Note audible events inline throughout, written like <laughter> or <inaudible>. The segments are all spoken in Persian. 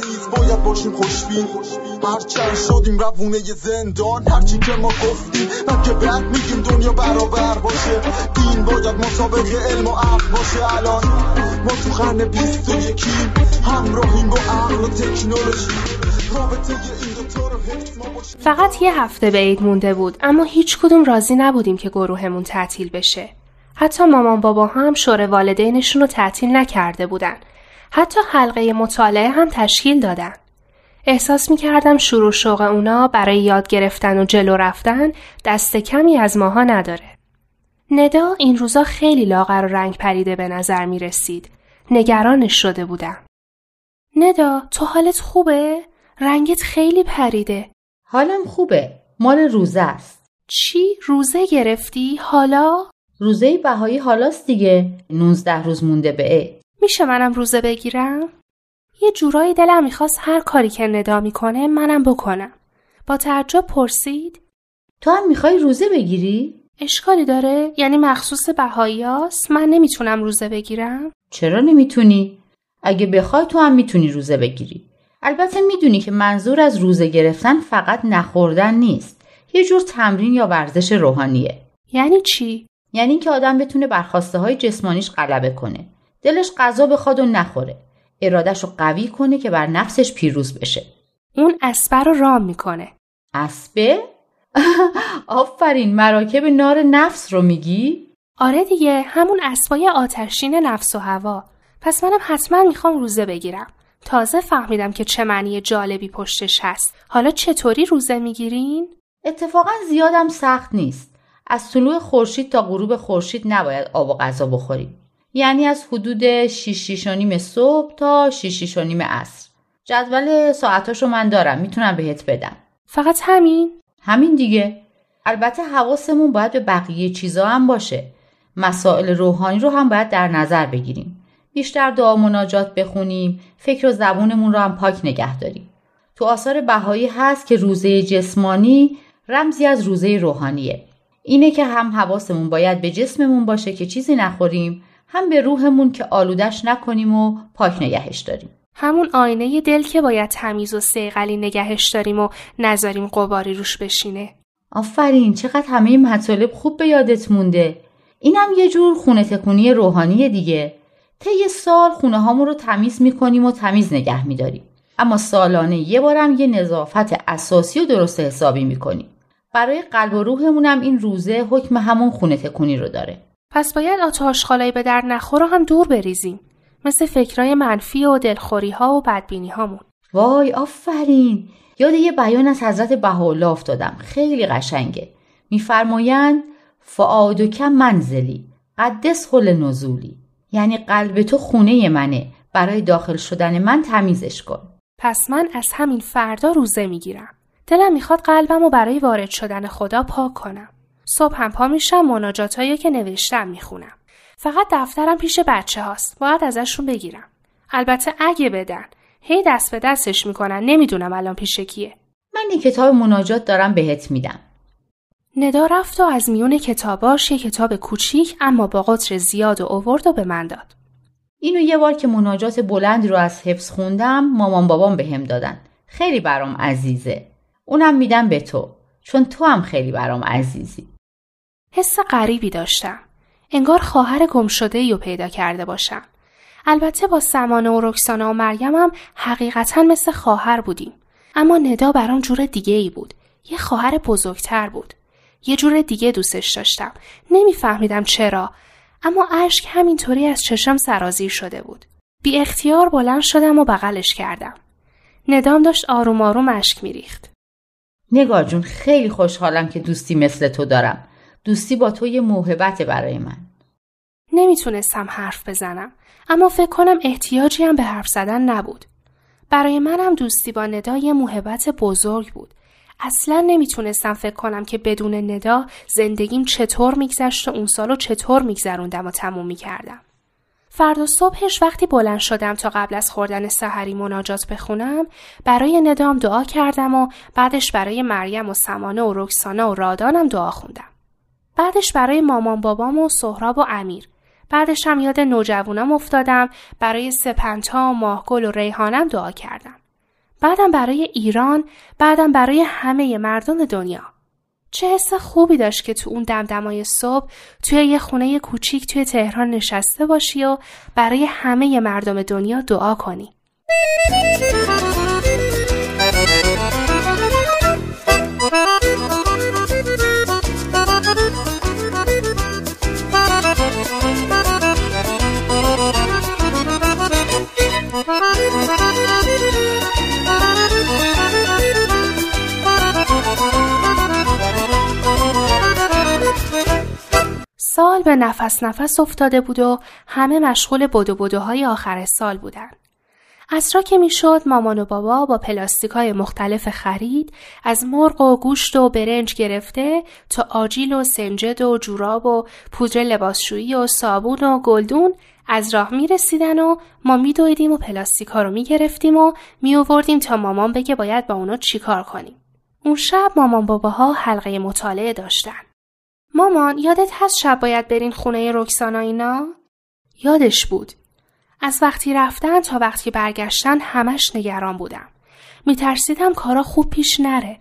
نیز باید باشیم خوشبین. هرچند شدیم روونه زندان هرچی که ما گفتیم که بعد میگیم دنیا برابر باشه. دین باید مسابق علم و عقل باشه. الان ما تو قرن بیست و یکیم همراهیم با عقل و تکنولوژی. فقط یه هفته به عید مونده بود اما هیچ کدوم راضی نبودیم که گروهمون تعطیل بشه. حتی مامان بابا هم شور والدینشون رو تعطیل نکرده بودن. حتی حلقه مطالعه هم تشکیل دادن. احساس می کردم شروع شوق اونا برای یاد گرفتن و جلو رفتن دست کمی از ماها نداره. ندا این روزا خیلی لاغر و رنگ پریده به نظر می رسید. نگرانش شده بودم. ندا تو حالت خوبه؟ رنگت خیلی پریده. حالم خوبه. مال روزه است. چی؟ روزه گرفتی؟ حالا؟ روزه بهایی حالاست دیگه. 19 روز مونده به عید. میشه منم روزه بگیرم؟ یه جورایی دلم می‌خواست هر کاری که ندا می‌کنه منم بکنم. با تعجب پرسید تو هم می‌خوای روزه بگیری؟ اشکالی داره؟ یعنی مخصوص بهاییاست؟ من نمی‌تونم روزه بگیرم؟ چرا نمی‌تونی؟ اگه بخوای تو هم می‌تونی روزه بگیری. البته می‌دونی که منظور از روزه گرفتن فقط نخوردن نیست. یه جور تمرین یا ورزش روحانیه. یعنی چی؟ یعنی که آدم بتونه بر خواسته های جسمانیش غلبه کنه. دلش غذا بخواد و نخوره. ارادش رو قوی کنه که بر نفسش پیروز بشه. اون اسبه رو رام می‌کنه. اسبه؟ <laughs> آفرین مراکب نار نفس رو میگی؟ آره دیگه همون اسبای آتشین نفس و هوا. پس منم حتما می‌خوام روزه بگیرم. تازه فهمیدم که چه معنی جالبی پشتش هست. حالا چطوری روزه می‌گیرین؟ اتفاقا زیادم سخت نیست. از طلوع خورشید تا غروب خورشید نباید آب و غذا بخوریم. یعنی از حدود 6 و نیم صبح تا 6 و نیم عصر. جدول ساعتاشو من دارم می‌تونم بهت بدم. فقط همین؟ همین دیگه. البته حواسمون باید به بقیه چیزا هم باشه. مسائل روحانی رو هم باید در نظر بگیریم. بیشتر دعا مناجات بخونیم، فکر و زبونمون رو هم پاک نگه داریم. تو آثار بهایی هست که روزه جسمانی رمزی از روزه روحانیه. اینه که هم حواسمون باید به جسممون باشه که چیزی نخوریم هم به روحمون که آلودش نکنیم و پاک نگهش داریم. همون آینه دل که باید تمیز و سیغلی نگهش داریم و نذاریم قباری روش بشینه. آفرین چقدر همه مطالب خوب به یادت مونده. اینم یه جور خونه تکونی روحانی دیگه. طی سال خونه هامون رو تمیز می‌کنیم و تمیز نگه میداریم. اما سالانه یه بارم یه نظافت اساسی و درست حسابی می‌کنیم. برای قلب و روحمونم این روزه حکم همون خونه تکونی رو داره. پس باید آتاشخالایی به در نخور رو هم دور بریزیم. مثل فکرای منفی و دلخوری ها و بدبینی هامون. وای آفرین! یاد یه بیان از حضرت بهاءالله افتادم. خیلی قشنگه. میفرمایند کم منزلی قدس خل نزولی. یعنی قلب تو خونه منه. برای داخل شدن من تمیزش کن. پس من از همین فردا روزه می‌گیرم. دلم می‌خواد قلبم رو برای وارد شدن خدا پاک کنم. صبح هم پا میشم مناجاتایی که نوشتم می‌خونم. فقط دفترم پیش بچه هاست. باید ازشون بگیرم. البته اگه بدن. هی دست به دستش می‌کنن. نمی‌دونم الان پیش کیه. من یه کتاب مناجات دارم بهت میدم. ندا رفت و از میون کتاباش یه کتاب کوچیک اما با قطر زیاد و اوورد و به من داد. اینو یه بار که مناجات بلند رو از حفظ خوندم مامان بابام بهم به دادن. خیلی برام عزیزه. اونم میدم به تو. چون تو هم خیلی برام عزیزی. حس غریبی داشتم. انگار خواهر گم شده رو پیدا کرده باشم. البته با سمانه و رکسانه و مریم هم حقیقتا مثل خواهر بودیم. اما ندا برام جور دیگه ای بود. یه خواهر بزرگتر بود. یه جور دیگه دوستش داشتم. نمیفهمیدم چرا. اما اشک همینطوری از چشم سرازیر شده بود. بی اختیار بلند شدم و بغلش کردم. ندام داشت آروم آروم اشک میریخت. نگار جون خیلی خوشحالم که دوستی مثل تو دارم. دوستی با تو یه موهبت برای من نمی‌تونستم حرف بزنم اما فکر کنم احتیاجی هم به حرف زدن نبود برای منم دوستی با ندا یه محبت بزرگ بود. اصلا نمی‌تونستم فکر کنم که بدون ندا زندگیم چطور میگذشت و اون سالو چطور میگذروندم و تموم می‌کردم. فردا صبحش وقتی بلند شدم تا قبل از خوردن سحری مناجات بخونم برای ندام دعا کردم و بعدش برای مریم و سمانه و رکسانه و رادانم دعا خوندم. بعدش برای مامان بابام و سهراب و امیر. بعدش هم یاد نوجوانم افتادم برای سپنتا و ماهگل و ریحانم دعا کردم. بعدم برای ایران، بعدم برای همه مردم دنیا. چه حس خوبی داشت که تو اون دمدمای صبح توی یه خونه کوچیک توی تهران نشسته باشی و برای همه مردم دنیا دعا کنی. سال به نفس نفس افتاده بود و همه مشغول بدو بدوهای آخر سال بودن. را که می‌شد مامان و بابا با پلاستیک های مختلف خرید از مرغ و گوشت و برنج گرفته تا آجیل و سنجد و جوراب و پودر لباسشویی و صابون و گلدون از راه می رسیدن و ما می دویدیم و پلاستیک ها رو می گرفتیم و می آوردیم تا مامان بگه باید با اونا چیکار کنیم. اون شب مامان باباها حلقه مطالعه داشتن. مامان یادت هست شب باید برین خونه رکسانا اینا؟ یادش بود. از وقتی رفتن تا وقتی برگشتن همش نگران بودم. میترسیدم کارا خوب پیش نره.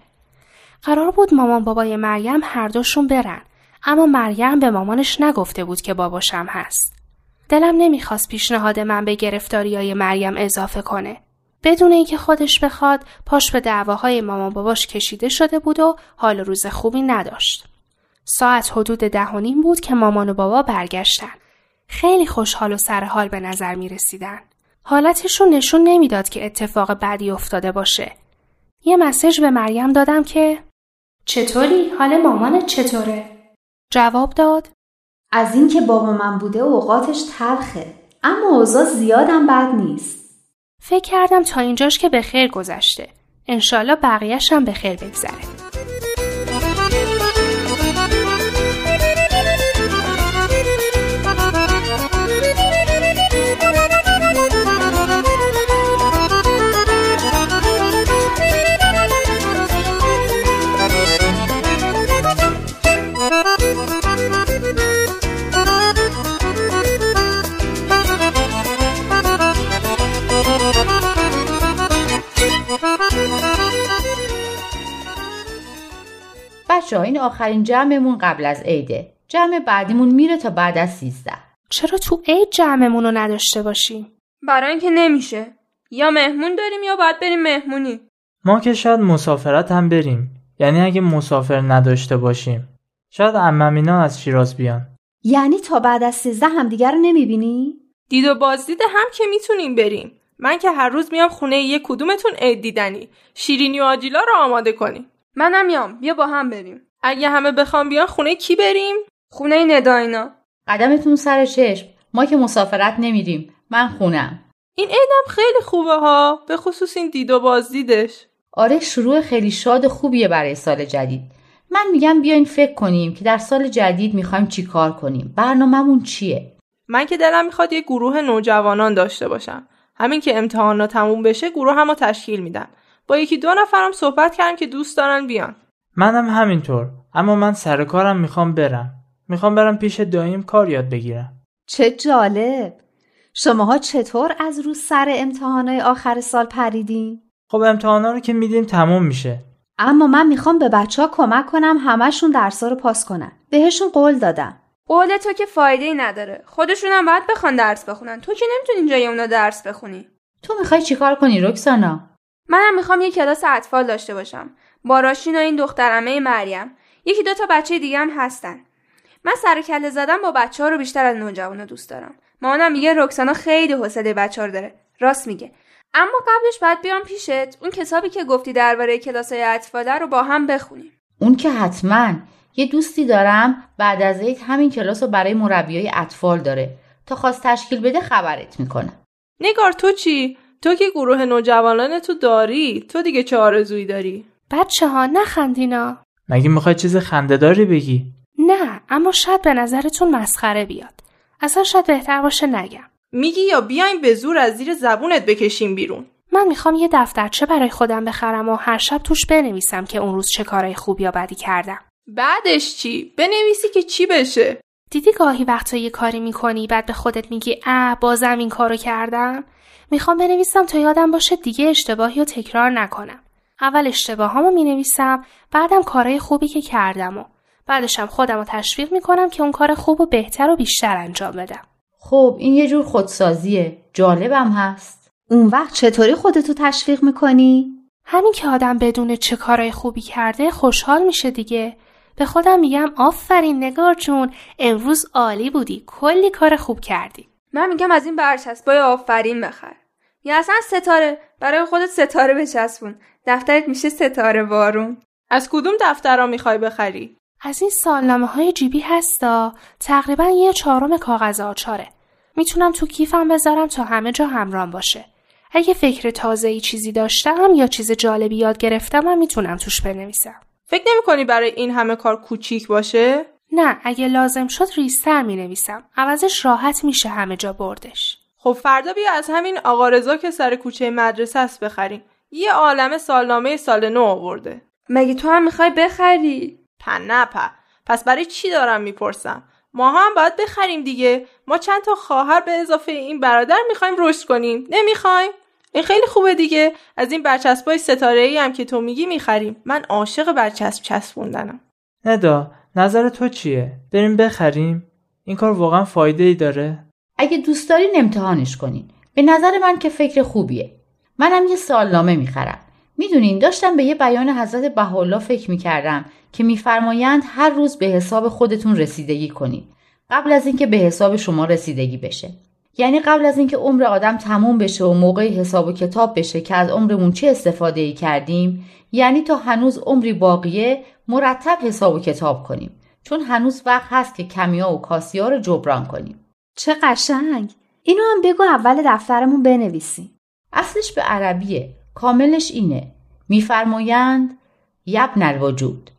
قرار بود مامان بابای مریم هر دوشون برن. اما مریم به مامانش نگفته بود که باباشم هست. دلم نمی‌خواست پیشنهاد من به گرفتاری های مریم اضافه کنه. بدون اینکه خودش بخواد پاش به دعواهای مامان باباش کشیده شده بود و حال روز خوبی نداشت. ساعت حدود ده و نیم بود که مامان و بابا برگشتن. خیلی خوشحال و سرحال به نظر می رسیدن. حالتشون نشون نمی‌داد که اتفاق بدی افتاده باشه. یه مسج به مریم دادم که چطوری؟ حال مامانت چطوره؟ جواب داد از اینکه بابا من بوده اوقاتش تلخه اما اوضاع زیادم بد نیست. فکر کردم تا اینجاش که به خیر گذشته. انشالله بقیهش هم به خیر بگذره. بچه این آخرین جمعمون قبل از عیده. جمع بعدیمون میره تا بعد از سیزده. چرا تو عید جمعمون رو نداشته باشیم؟ برای اینکه نمیشه. یا مهمون داریم یا باید بریم مهمونی. ما که شاید مسافرت هم بریم. یعنی اگه مسافر نداشته باشیم. شاید عمم از شیراز بیان. یعنی تا بعد از سیزده همدیگه رو نمی‌بینی؟ دید و بازدید هم که می‌تونیم بریم. من که هر روز میام خونه یه کدومتون عید دیدنی. شیرینی و آجیلا رو آماده کنیم. منم میام. بیا با هم بریم. اگه همه بخوام بیان خونه کی بریم؟ خونه نداینا قدمتون سر چشم. ما که مسافرت نمیریم. من خونم. این عیدم خیلی خوبه ها. به خصوص این دید و بازدیدش. آره شروع خیلی شاد خوبیه برای سال جدید. من میگم بیاین فکر کنیم که در سال جدید می‌خوایم چی کار کنیم. برنامهمون چیه؟ من که دلم می‌خواد یه گروه نوجوانان داشته باشم. همین که امتحانا تموم بشه گروه هم تشکیل میدم با یکی دو نفرم صحبت کردم که دوست دارن بیان. منم همینطور اما من سر کارم می‌خوام برم. می‌خوام برم پیش دایم کار یاد بگیرم. چه جالب. شماها چطور از رو سر امتحانای آخر سال پریدین؟ خب امتحانا رو که میدیم تموم میشه. اما من می‌خوام به بچه ها کمک کنم همشون درسا رو پاس کنن. بهشون قول دادم. قول تو که فایده ای نداره. خودشونم باید بخوان درس بخونن. تو که نمی‌تونی جای اونا درس بخونی. تو می‌خوای چیکار کنی رکسانا؟ منم می‌خوام یه کلاس اطفال داشته باشم. با راشین و این دخترمه مریم. یکی دو تا بچه دیگه هم هستن. من سر کله زدم با بچه ها رو بیشتر از نوجوانا دوست دارم. مامانم میگه رکسانا خیلی حوصله بچه ها رو داره. راست میگه. اما قبلش باید بیام پیشت. اون کتابی که گفتی درباره کلاسای اطفاله رو با هم بخونیم. اون که حتما یه دوستی دارم بعد از عید همین کلاس رو برای مربیای اطفال داره. تا خواست تشکیل بده خبرت می‌کنه نگار تو چی؟ تو که گروه نوجوانان تو داری تو دیگه چه آرزویی داری؟ بچه ها نخندینا مگه می‌خوای چیز خندهداری بگی؟ نه اما شاید به نظرتون مسخره بیاد. اصلا شاید بهتر باشه نگم. میگی یا بیایم به زور از زیر زبونت بکشیم بیرون. من می‌خوام یه دفترچه برای خودم بخرم و هر شب توش بنویسم که اون روز چه کارهای خوب یا بدی کردم. بعدش چی؟ بنویسی که چی بشه؟ دیدی گاهی وقتا یه کاری می‌کنی بعد به خودت میگی اه بازم این کارو کردم؟ می‌خوام بنویسم تا یادم باشه دیگه اشتباهی رو تکرار نکنم. اول اشتباهامو می‌نویسم بعدم کارهای خوبی که کردم و بعدشم خودم رو تشویق می‌کنم که اون کار خوب و بهتر و بیشتر انجام بدم. خب این یه جور خودسازیه. جالبم هست. اون وقت چطوری خودتو تشویق می‌کنی؟ همین که آدم بدون چه کارهای خوبی کرده خوشحال میشه دیگه. به خودم میگم آفرین نگار جون امروز عالی بودی. کلی کار خوب کردی. من میگم از این برچسبای آفرین بخر. یا اصلا ستاره برای خودت ستاره بچسبون. دفترت میشه ستاره بارون از کدوم دفترها می‌خوای بخری؟ از این سالنامه های جیبی هستا. تقریبا یه چهارم کاغذ آچاره. می‌تونم تو کیفم بذارم تا همه جا همرام باشه. اگه فکر تازه ای چیزی داشتم یا چیز جالبی یاد گرفتم هم می‌تونم توش بنویسم. فکر نمی کنی برای این همه کار کوچیک باشه؟ نه اگه لازم شد ریستر می نویسم عوضش راحت میشه همه جا بردش. خب فردا بیا از همین آقا رضا که سر کوچه مدرسه است بخریم. یه عالم سالنامه سال نو آورده. مگه تو هم می‌خوای بخری؟ پن نه پس برای چی دارم می‌پرسم؟ ما هم باید بخریم دیگه. ما چند تا خواهر به اضافه این برادر می‌خوایم رشد کنیم. نمی‌خوایم؟ این خیلی خوبه دیگه. از این برچسبای ستاره ای هم که تو میگی می‌خریم. من عاشق برچسب چسبوندنم. ندا نظر تو چیه؟ بریم بخریم. این کار واقعا فایده ای داره؟ اگه دوست دارین امتحانش کنین. به نظر من که فکر خوبیه. منم یه سالنامه می‌خرم. می‌دونین داشتم به یه بیان حضرت بهاءالله فکر می‌کردم که میفرمایند هر روز به حساب خودتون رسیدگی کنید قبل از اینکه به حساب شما رسیدگی بشه. یعنی قبل از اینکه عمر آدم تموم بشه و موقع حساب و کتاب بشه که از عمرمون چه استفاده ای کردیم یعنی تا هنوز عمری باقیه مرتب حساب و کتاب کنیم. چون هنوز وقت هست که کمیا و کاسیا رو جبران کنیم. چه قشنگ! اینو هم بگو اول دفترمون بنویسیم. اصلش به عربیه. کاملش اینه. میفرمایند یبن الوجود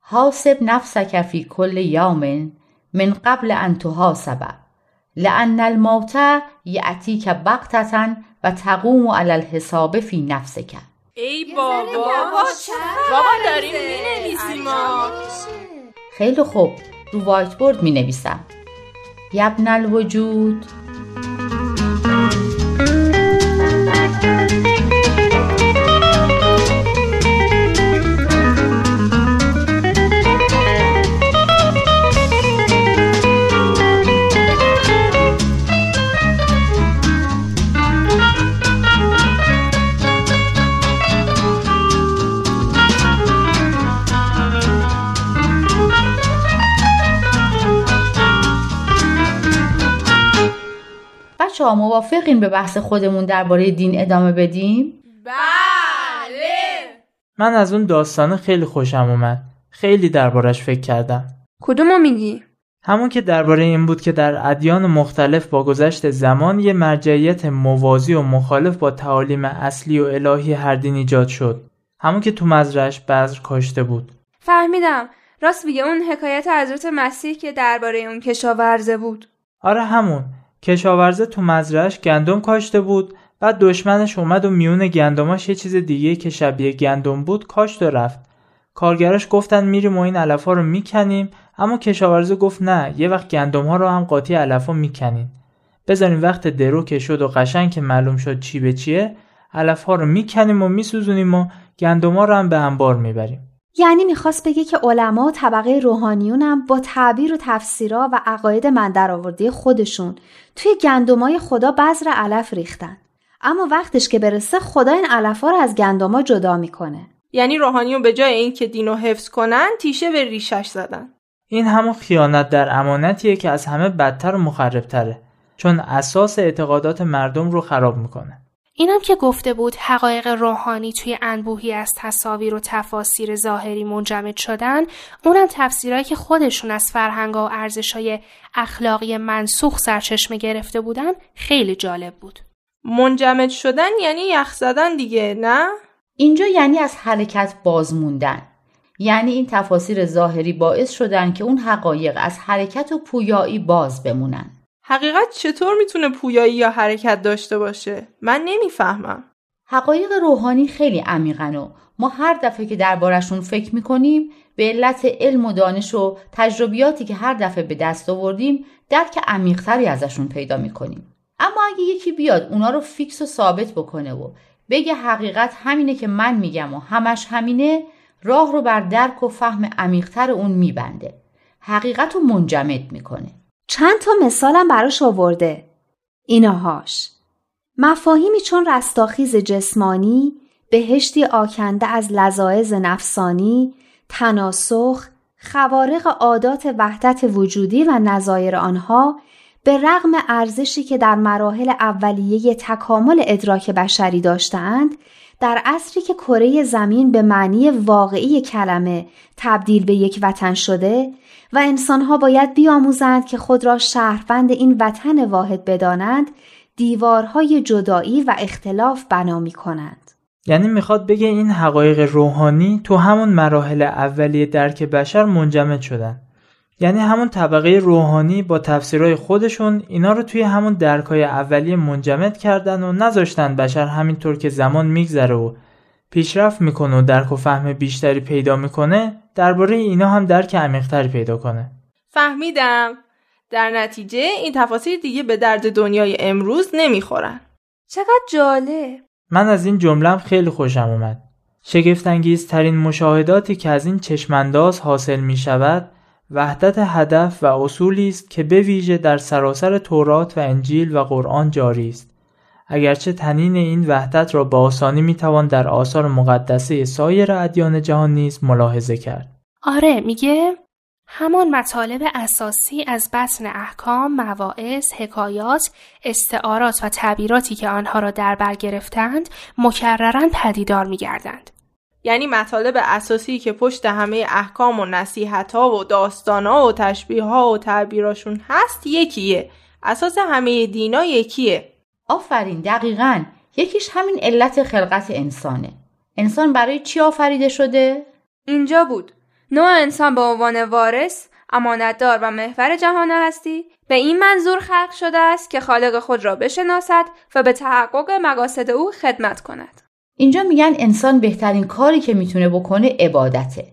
حاسب نفسک فی کل یوم من قبل ان تحاسب لان الموت یعتیک بغتتا و تقوم علی الحساب فی نفسک. ای بابا بابا داریم می خیلی خوب. رو وایت بورد می نویسم یبن الوجود. بچه ها موافقین به بحث خودمون درباره دین ادامه بدیم؟ بله! من از اون داستان خیلی خوشم اومد. خیلی دربارش فکر کردم. کدومو میگی؟ همون که درباره این بود که در ادیان مختلف با گذشت زمان یه مرجعیت موازی و مخالف با تعالیم اصلی و الهی هر دین ایجاد شد. همون که تو مزرعش بذر کاشته بود. فهمیدم. راست میگه اون حکایت حضرت مسیح که درباره اون کشاورزه بود. آره همون. کشاورزه تو مزرعش گندم کاشته بود بعد دشمنش اومد و میون گندماش یه چیز دیگه که شبیه گندم بود کاشت و رفت. کارگراش گفتن میریم و این علفا رو می‌کنیم اما کشاورزه گفت نه یه وقت گندم ها رو هم قاطی علفا می‌کنین. بذاریم وقت درو که شد و قشنگ که معلوم شد چی به چیه علف رو می‌کنیم و میسوزونیم و گندم ها رو هم به انبار می‌بریم. یعنی می‌خواست بگه که علما و طبقه روحانیونم با تعبیر و تفسیرا و عقاید من درآورده خودشون. توی گندمای خدا بذر علف ریختن. اما وقتش که برسه خدا این علفا رو از گندما جدا می‌کنه. یعنی روحانیون به جای اینکه دینو حفظ کنن تیشه به ریشش زدن. این همون خیانت در امانتیه که از همه بدتر و مخربتره چون اساس اعتقادات مردم رو خراب می‌کنه. اینم که گفته بود حقایق روحانی توی انبوهی از تصاویر و تفاسیر ظاهری منجمد شدن اونم تفسیرهایی که خودشون از فرهنگا و ارزشهای اخلاقی منسوخ سرچشمه گرفته بودن خیلی جالب بود. منجمد شدن یعنی یخ زدن دیگه نه؟ اینجا یعنی از حرکت باز موندن. یعنی این تفاسیر ظاهری باعث شدن که اون حقایق از حرکت و پویایی باز بمونن. حقیقت چطور می‌تونه پویایی یا حرکت داشته باشه؟ من نمی‌فهمم. حقایق روحانی خیلی عمیقن و ما هر دفعه که دربارشون فکر می‌کنیم به علت علم و دانش و تجربیاتی که هر دفعه به دست آوردیم درک عمیقتری ازشون پیدا می‌کنیم. اما اگه یکی بیاد اونا رو فیکس و ثابت بکنه و بگه حقیقت همینه که من میگم و همش همینه راه رو بر درک و فهم عمیقتر اون میبنده. حقیقت رو منجمد می‌کنه. چند تا مثالم براش آورده. ایناهاش. مفاهیمی چون رستاخیز جسمانی، بهشتی آکنده از لذاعز نفسانی، تناسخ، خوارق عادات وحدت وجودی و نظایر آنها به رغم ارزشی که در مراحل اولیه تکامل ادراک بشری داشتند در عصری که کره زمین به معنی واقعی کلمه تبدیل به یک وطن شده و انسانها باید بیاموزند که خود را شهروند این وطن واحد بدانند دیوارهای جدایی و اختلاف بنا می کنند. یعنی می‌خواد بگه این حقایق روحانی تو همون مراحل اولیه درک بشر منجمد شدن. یعنی همون طبقه روحانی با تفسیرهای خودشون اینا رو توی همون درکای اولیه منجمد کردن و نذاشتن بشر همینطور که زمان میگذره و پیشرفت می‌کنه و درک و فهم بیشتری پیدا می‌کنه درباره اینا هم درک عمیقتری پیدا کنه. فهمیدم. در نتیجه این تفاصیل دیگه به درد دنیای امروز نمی‌خورن. چقدر جالب. من از این جملم خیلی خوشم اومد. شگفتانگیز ترین مشاهداتی که از این چشمانداز حاصل می شود وحدت هدف و اصولی است که به ویژه در سراسر تورات و انجیل و قرآن جاری است اگرچه تنین این وحدت را با آسانی می‌توان در آثار مقدسه سایر ادیان جهان نیز ملاحظه کرد آره میگه همان مطالب اساسی از بطن احکام، مواعظ، حکایات، استعارات و تعبیراتی که آنها را در بر گرفتند مکررن پدیدار میگردند. یعنی مطالب اساسی که پشت همه احکام و نصیحت ها و داستان ها و تشبیه ها و تعبیراشون هست یکیه. اساس همه دینا یکیه. آفرین دقیقا یکیش همین علت خلقت انسانه. انسان برای چی آفریده شده؟ اینجا بود. نوع انسان به عنوان وارث، امانتدار و محور جهان هستی به این منظور خلق شده است که خالق خود را بشناسد و به تحقق مقاصد او خدمت کند. اینجا میگن انسان بهترین کاری که می‌تونه بکنه عبادته.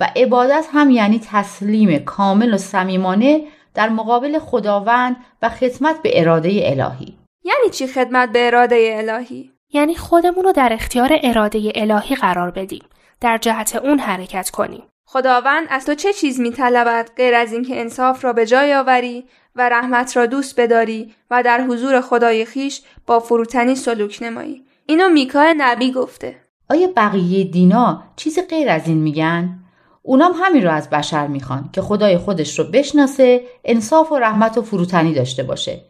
و عبادت هم یعنی تسلیم کامل و صمیمانه در مقابل خداوند و خدمت به اراده الهی. یعنی چی خدمت به اراده الهی؟ یعنی خودمون رو در اختیار اراده الهی قرار بدیم. در جهت اون حرکت کنیم. خداوند از تو چه چیز میطلبد غیر از اینکه انصاف را به جای آوری و رحمت را دوست بداری و در حضور خدای خیش با فروتنی سلوک نمایی؟ اینو میکا نبی گفته. آیا بقیه دینا چیز غیر از این میگن؟ اونام همین رو از بشر می‌خوان که خدای خودش رو بشناسه انصاف و رحمت و فروتنی داشته باشه.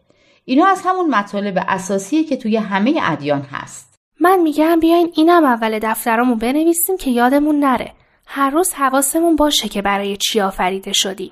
اینا از همون مطالب اساسیه که توی همه ادیان هست. من میگم بیاین اینم اول دفترامون بنویسیم که یادمون نره. هر روز حواسمون باشه که برای چی آفریده شدیم.